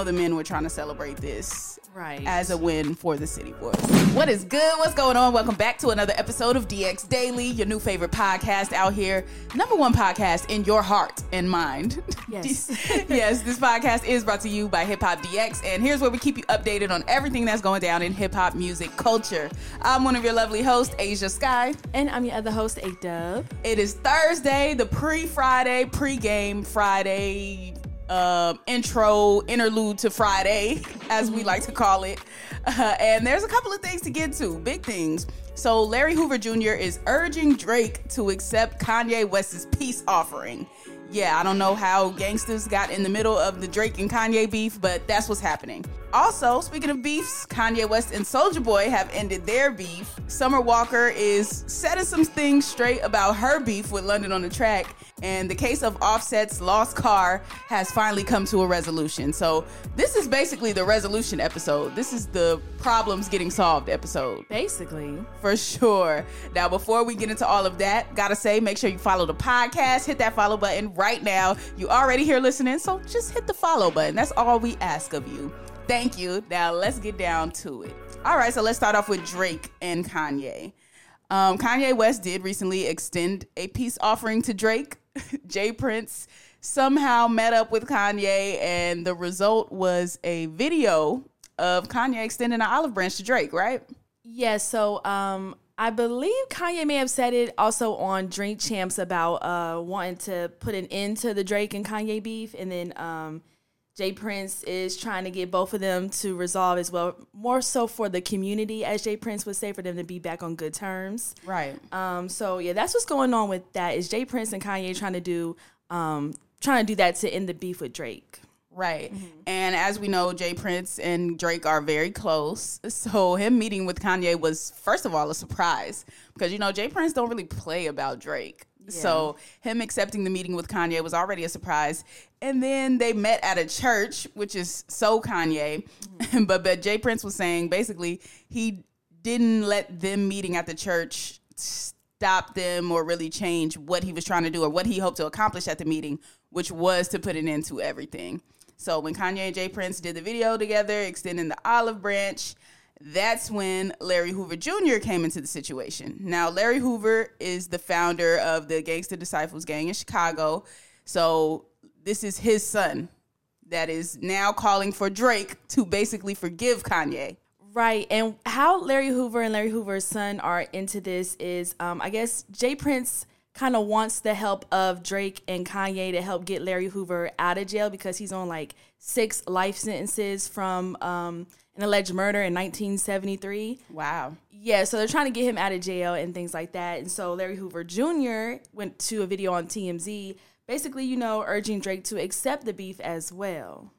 know the men were trying to celebrate this Right. as a win for the City Boys. What is good? What's going on? Welcome back to another episode of DX Daily, your new favorite podcast out here. Number one podcast in your heart and mind. Yes. yes, this podcast is brought to you by Hip Hop DX, and here's where we keep you updated on everything that's going down in hip hop music culture. I'm one of your lovely hosts, Ashia Skye. and I'm your other host, A Dub. It is Thursday, the pre Friday, pre game Friday um, intro interlude to Friday, as we like to call it. Uh, and there's a couple of things to get to, big things. So, Larry Hoover Jr. is urging Drake to accept Kanye West's peace offering. Yeah, I don't know how gangsters got in the middle of the Drake and Kanye beef, but that's what's happening. Also, speaking of beefs, Kanye West and Soulja Boy have ended their beef. Summer Walker is setting some things straight about her beef with London on the track, and the case of Offset's lost car has finally come to a resolution. So, this is basically the resolution episode. This is the problems getting solved episode Basically. for sure. Now, before we get into all of that, gotta say, make sure you follow the podcast. Hit that follow button right now. You already here listening, so just hit the follow button. That's all we ask of you. Thank you. Now, let's get down to it. All right, so let's start off with Drake and Kanye. Um, Kanye West did recently extend a peace offering to Drake. J. Prince somehow met up with Kanye, and the result was a video of Kanye extending an olive branch to Drake, right? Yeah, so um I believe Kanye may have said it also on Drink Champs about uh wanting to put an end to the Drake and Kanye beef and then um J. Prince is trying to get both of them to resolve as well, more so for the community, as J. Prince would say, for them to be back on good terms. Right. Um, so yeah, that's what's going on with that. Is J. Prince and Kanye trying to do um trying to do that to end the beef with Drake? Right. Mm-hmm. And as we know, J. Prince and Drake are very close. So him meeting with Kanye was first of all a surprise because you know J. Prince don't really play about Drake. So him accepting the meeting with Kanye was already a surprise. And then they met at a church, which is so Kanye. Mm-hmm. but but J. Prince was saying basically he didn't let them meeting at the church stop them or really change what he was trying to do or what he hoped to accomplish at the meeting, which was to put an end to everything. So when Kanye and J. Prince did the video together, extending the olive branch, that's when Larry Hoover Jr. came into the situation. Now, Larry Hoover is the founder of the Gangsta Disciples Gang in Chicago. So this is his son that is now calling for Drake to basically forgive Kanye. Right. And how Larry Hoover and Larry Hoover's son are into this is, um, I guess, J. Prince kind of wants the help of Drake and Kanye to help get Larry Hoover out of jail because he's on like six life sentences from um, an alleged murder in 1973. Wow. Yeah, so they're trying to get him out of jail and things like that. And so Larry Hoover Jr. went to a video on TMZ, basically, you know, urging Drake to accept the beef as well.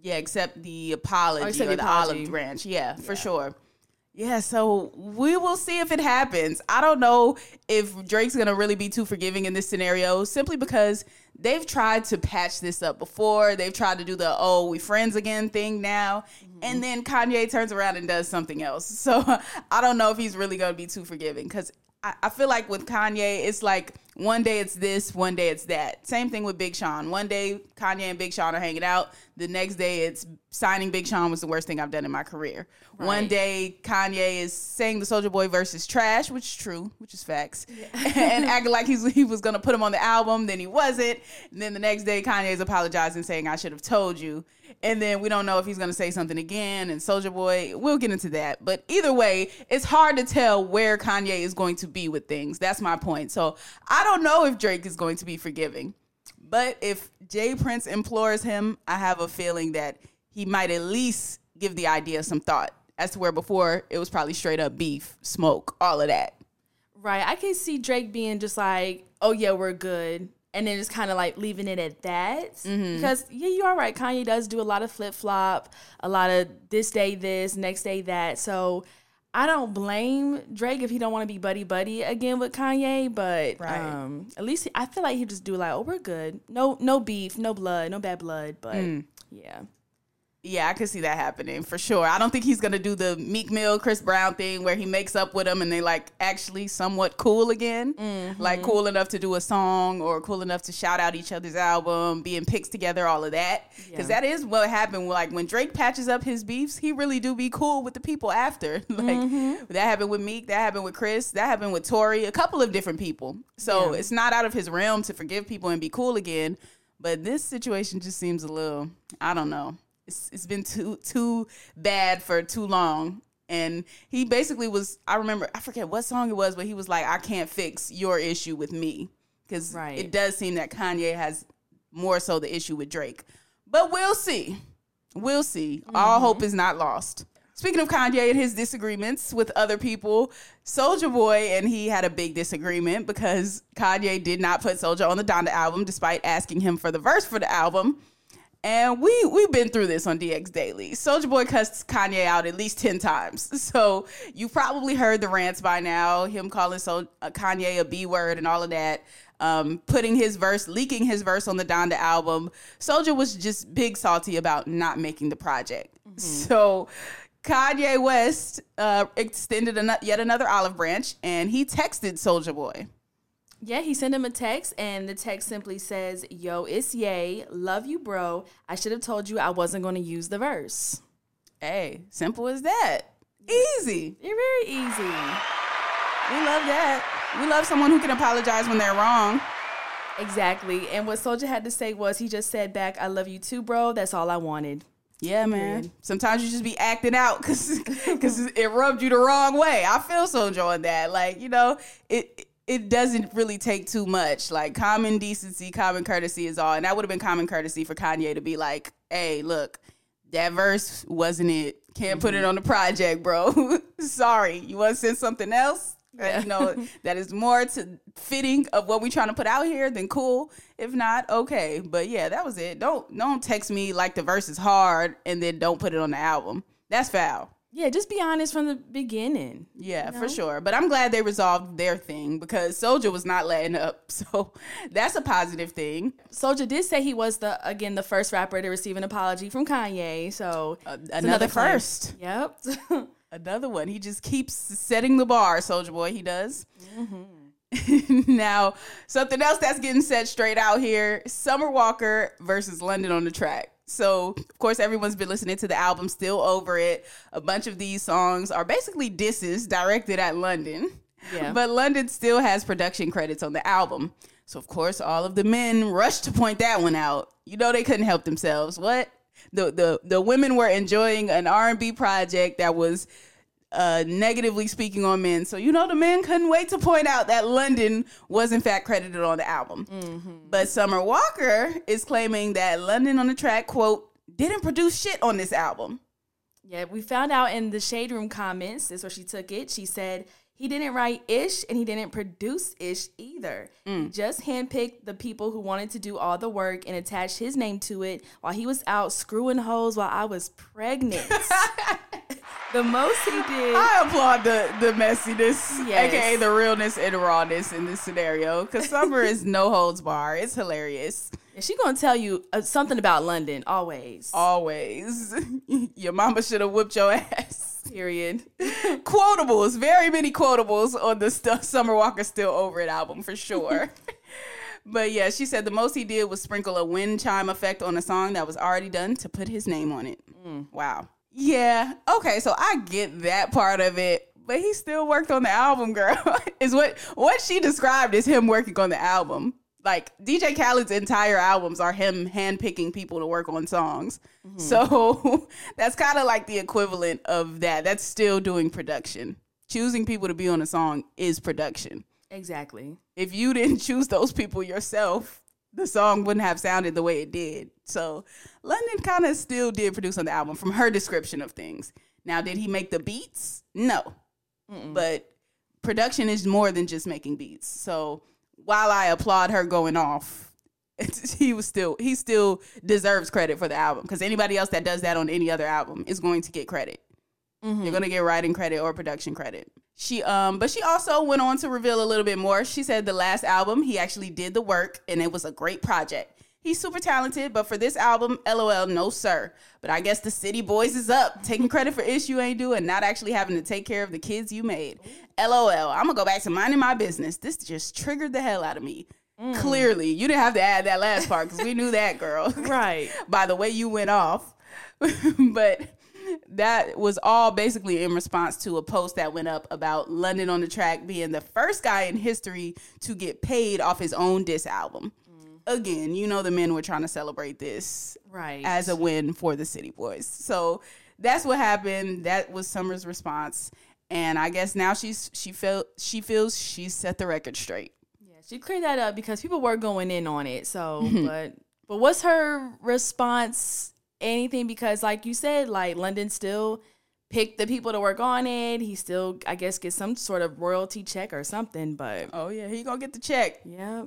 Yeah, except the apology except or the apology. olive branch. Yeah, for sure. Yeah, so we will see if it happens. I don't know if Drake's gonna really be too forgiving in this scenario, simply because they've tried to patch this up before. They've tried to do the oh we friends again thing now, mm-hmm. and then Kanye turns around and does something else. So I don't know if he's really gonna be too forgiving because I, I feel like with Kanye, it's like one day it's this, one day it's that. Same thing with Big Sean. One day Kanye and Big Sean are hanging out. The next day it's signing Big Sean was the worst thing I've done in my career. One day Kanye is saying the Soulja Boy verse is trash, which is true, which is facts, and acting like he's, he was gonna put him on the album, then he wasn't. And then the next day Kanye is apologizing, saying I should have told you. And then we don't know if he's gonna say something again. And Soulja Boy, we'll get into that. But either way, it's hard to tell where Kanye is going to be with things. That's my point. So I don't know if Drake is going to be forgiving. But if J. Prince implores him, I have a feeling that he might at least give the idea some thought. As to where before it was probably straight up beef, smoke, all of that. Right. I can see Drake being just like, oh, yeah, we're good. And then just kind of like leaving it at that. Mm-hmm. Because, yeah, you are right. Kanye does do a lot of flip flop, a lot of this day this, next day that. So I don't blame Drake if he don't want to be buddy buddy again with Kanye. But Right. um, at least I feel like he just do like, oh, we're good. No, no beef, no blood, no bad blood. But yeah. Yeah, I could see that happening for sure. I don't think he's gonna do the Meek Mill, Chris Brown thing where he makes up with them and they like actually somewhat cool again, mm-hmm. like cool enough to do a song or cool enough to shout out each other's album, being pics together, all of that. Because yeah. that is what happened. Like when Drake patches up his beefs, he really do be cool with the people after. like mm-hmm. that happened with Meek, that happened with Chris, that happened with Tory, a couple of different people. So yeah. it's not out of his realm to forgive people and be cool again. But this situation just seems a little, I don't know it's, it's been too too bad for too long. And he basically was i remember i forget what song it was but he was like i can't fix your issue with me. Because right. it does seem that kanye has more so the issue with drake. But we'll see. We'll see. Mm-hmm. all hope is not lost. Speaking of kanye and his disagreements with other people Soulja Boy and he had a big disagreement because kanye did not put Soulja on the donda album despite asking him for the verse for the album and we we've been through this on DX Daily. Soulja Boy cussed Kanye out at least ten times, so you probably heard the rants by now. Him calling so uh, Kanye a B word and all of that. Um, putting his verse, leaking his verse on the Donda album. Soulja was just big salty about not making the project. Mm-hmm. So Kanye West uh, extended an- yet another olive branch, and he texted Soulja Boy. Yeah, he sent him a text, and the text simply says, Yo, it's yay. Love you, bro. I should have told you I wasn't going to use the verse. Hey, simple as that. Easy. You're very easy. We love that. We love someone who can apologize when they're wrong. Exactly. And what Soulja had to say was he just said back, I love you too, bro. That's all I wanted. Yeah, man. Sometimes you just be acting out because because it rubbed you the wrong way. I feel so on that. Like you know, it it doesn't really take too much. Like common decency, common courtesy is all. And that would have been common courtesy for Kanye to be like, hey, look, that verse wasn't it. Can't mm-hmm. put it mm-hmm. on the project, bro. Sorry. You want to send something else? Yeah. you know, that is more to fitting of what we're trying to put out here, then cool. If not, okay. But yeah, that was it. Don't don't text me like the verse is hard and then don't put it on the album. That's foul. Yeah, just be honest from the beginning. Yeah, you know? for sure. But I'm glad they resolved their thing because Soulja was not letting up. So that's a positive thing. Soulja did say he was the again the first rapper to receive an apology from Kanye. So uh, another, another first. Yep. another one. He just keeps setting the bar, Soulja Boy. He does. Mm-hmm. now, something else that's getting set straight out here: Summer Walker versus London on the track. So, of course, everyone's been listening to the album, still over it. A bunch of these songs are basically disses directed at London. Yeah. But London still has production credits on the album. So, of course, all of the men rushed to point that one out. You know they couldn't help themselves. What? The the the women were enjoying an R&B project that was uh, negatively speaking on men. So, you know, the men couldn't wait to point out that London was in fact credited on the album. Mm-hmm. But Summer Walker is claiming that London on the track, quote, didn't produce shit on this album. Yeah, we found out in the Shade Room comments, that's where she took it. She said, he didn't write Ish and he didn't produce Ish either. Mm. He just handpicked the people who wanted to do all the work and attached his name to it while he was out screwing hoes while I was pregnant. the most he did. I applaud the the messiness, yes. aka the realness and rawness in this scenario. Because Summer is no holds bar. It's hilarious. And she gonna tell you uh, something about London always. Always. your mama should have whipped your ass. Period. quotables, very many quotables on the st- Summer Walker Still Over It album for sure. but yeah, she said the most he did was sprinkle a wind chime effect on a song that was already done to put his name on it. Mm. Wow. Yeah. Okay. So I get that part of it, but he still worked on the album, girl. is what what she described as him working on the album. Like DJ Khaled's entire albums are him handpicking people to work on songs. Mm-hmm. So that's kind of like the equivalent of that. That's still doing production. Choosing people to be on a song is production. Exactly. If you didn't choose those people yourself, the song wouldn't have sounded the way it did. So London kind of still did produce on the album from her description of things. Now, did he make the beats? No. Mm-mm. But production is more than just making beats. So while I applaud her going off, he was still he still deserves credit for the album because anybody else that does that on any other album is going to get credit. Mm-hmm. You're gonna get writing credit or production credit. She um but she also went on to reveal a little bit more. She said the last album he actually did the work and it was a great project. He's super talented, but for this album, LOL, no sir. But I guess the city boys is up, taking credit for ish you ain't doing, not actually having to take care of the kids you made. LOL, I'm gonna go back to minding my business. This just triggered the hell out of me. Mm. Clearly, you didn't have to add that last part because we knew that, girl. Right. By the way you went off. but that was all basically in response to a post that went up about London on the track being the first guy in history to get paid off his own diss album. Again, you know the men were trying to celebrate this right as a win for the City Boys. So that's what happened. That was Summer's response, and I guess now she's she felt she feels she set the record straight. Yeah, she cleared that up because people were going in on it. So, hmm. but but what's her response anything because like you said, like London still picked the people to work on it. He still, I guess, gets some sort of royalty check or something. But oh yeah, he gonna get the check. Yeah,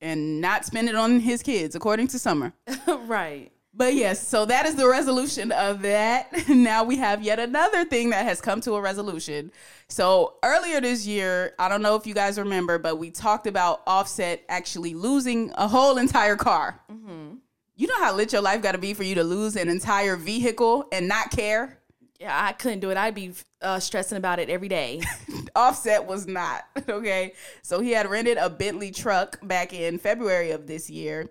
and not spend it on his kids, according to Summer. right. But yes, so that is the resolution of that. now we have yet another thing that has come to a resolution. So earlier this year, I don't know if you guys remember, but we talked about Offset actually losing a whole entire car. Mm-hmm. You know how lit your life got to be for you to lose an entire vehicle and not care? Yeah, I couldn't do it. I'd be uh, stressing about it every day. Offset was not. Okay. So he had rented a Bentley truck back in February of this year.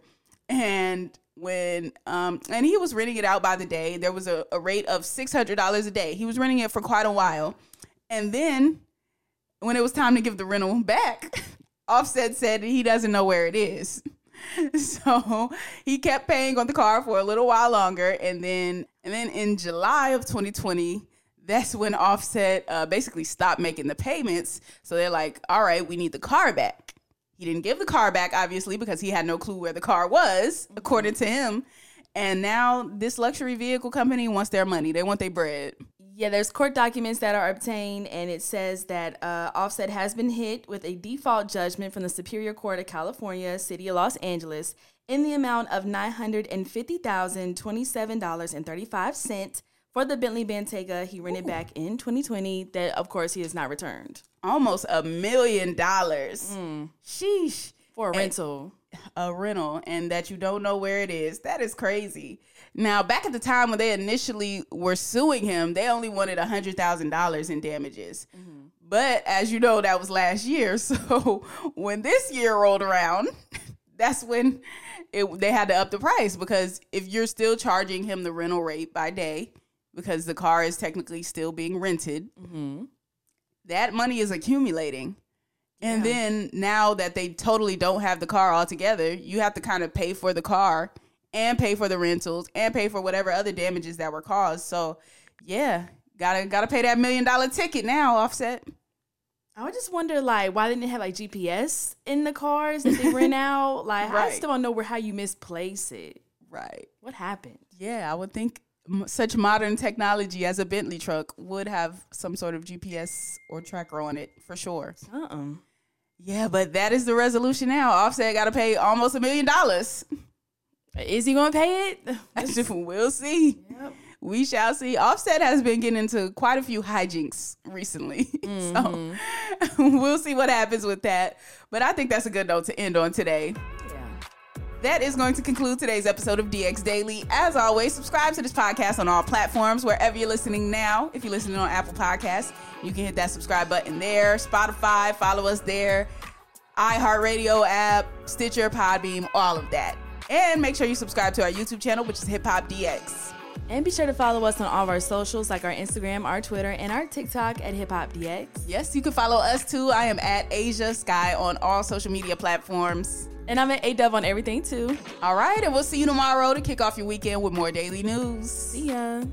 And when, um, and he was renting it out by the day. There was a, a rate of $600 a day. He was renting it for quite a while. And then when it was time to give the rental back, Offset said he doesn't know where it is. so he kept paying on the car for a little while longer, and then and then in July of 2020, that's when Offset uh, basically stopped making the payments. So they're like, "All right, we need the car back." He didn't give the car back, obviously, because he had no clue where the car was, according to him. And now this luxury vehicle company wants their money. They want their bread. Yeah, there's court documents that are obtained, and it says that uh, Offset has been hit with a default judgment from the Superior Court of California, City of Los Angeles, in the amount of $950,027.35 for the Bentley Bentayga he rented Ooh. back in 2020 that, of course, he has not returned. Almost a million dollars. Mm. Sheesh. For a and rental. A rental, and that you don't know where it is. That is crazy. Now, back at the time when they initially were suing him, they only wanted $100,000 in damages. Mm-hmm. But as you know, that was last year. So when this year rolled around, that's when it, they had to up the price because if you're still charging him the rental rate by day, because the car is technically still being rented, mm-hmm. that money is accumulating. And yeah. then now that they totally don't have the car altogether, you have to kind of pay for the car and pay for the rentals and pay for whatever other damages that were caused. So, yeah, gotta gotta pay that million dollar ticket now. Offset. I would just wonder, like, why didn't they have like GPS in the cars that they rent out? Like, right. I still don't know where how you misplace it. Right. What happened? Yeah, I would think such modern technology as a Bentley truck would have some sort of GPS or tracker on it for sure. Uh uh Yeah, but that is the resolution now. Offset got to pay almost a million dollars. Is he going to pay it? we'll see. Yep. We shall see. Offset has been getting into quite a few hijinks recently. Mm-hmm. so we'll see what happens with that. But I think that's a good note to end on today. That is going to conclude today's episode of DX Daily. As always, subscribe to this podcast on all platforms, wherever you're listening now. If you're listening on Apple Podcasts, you can hit that subscribe button there. Spotify, follow us there. iHeartRadio app, Stitcher, Podbean, all of that. And make sure you subscribe to our YouTube channel, which is Hip Hop DX. And be sure to follow us on all of our socials, like our Instagram, our Twitter, and our TikTok at Hip Hop DX. Yes, you can follow us too. I am at Ashia Skye on all social media platforms. And I'm at A Dove on everything too. All right, and we'll see you tomorrow to kick off your weekend with more daily news. See ya.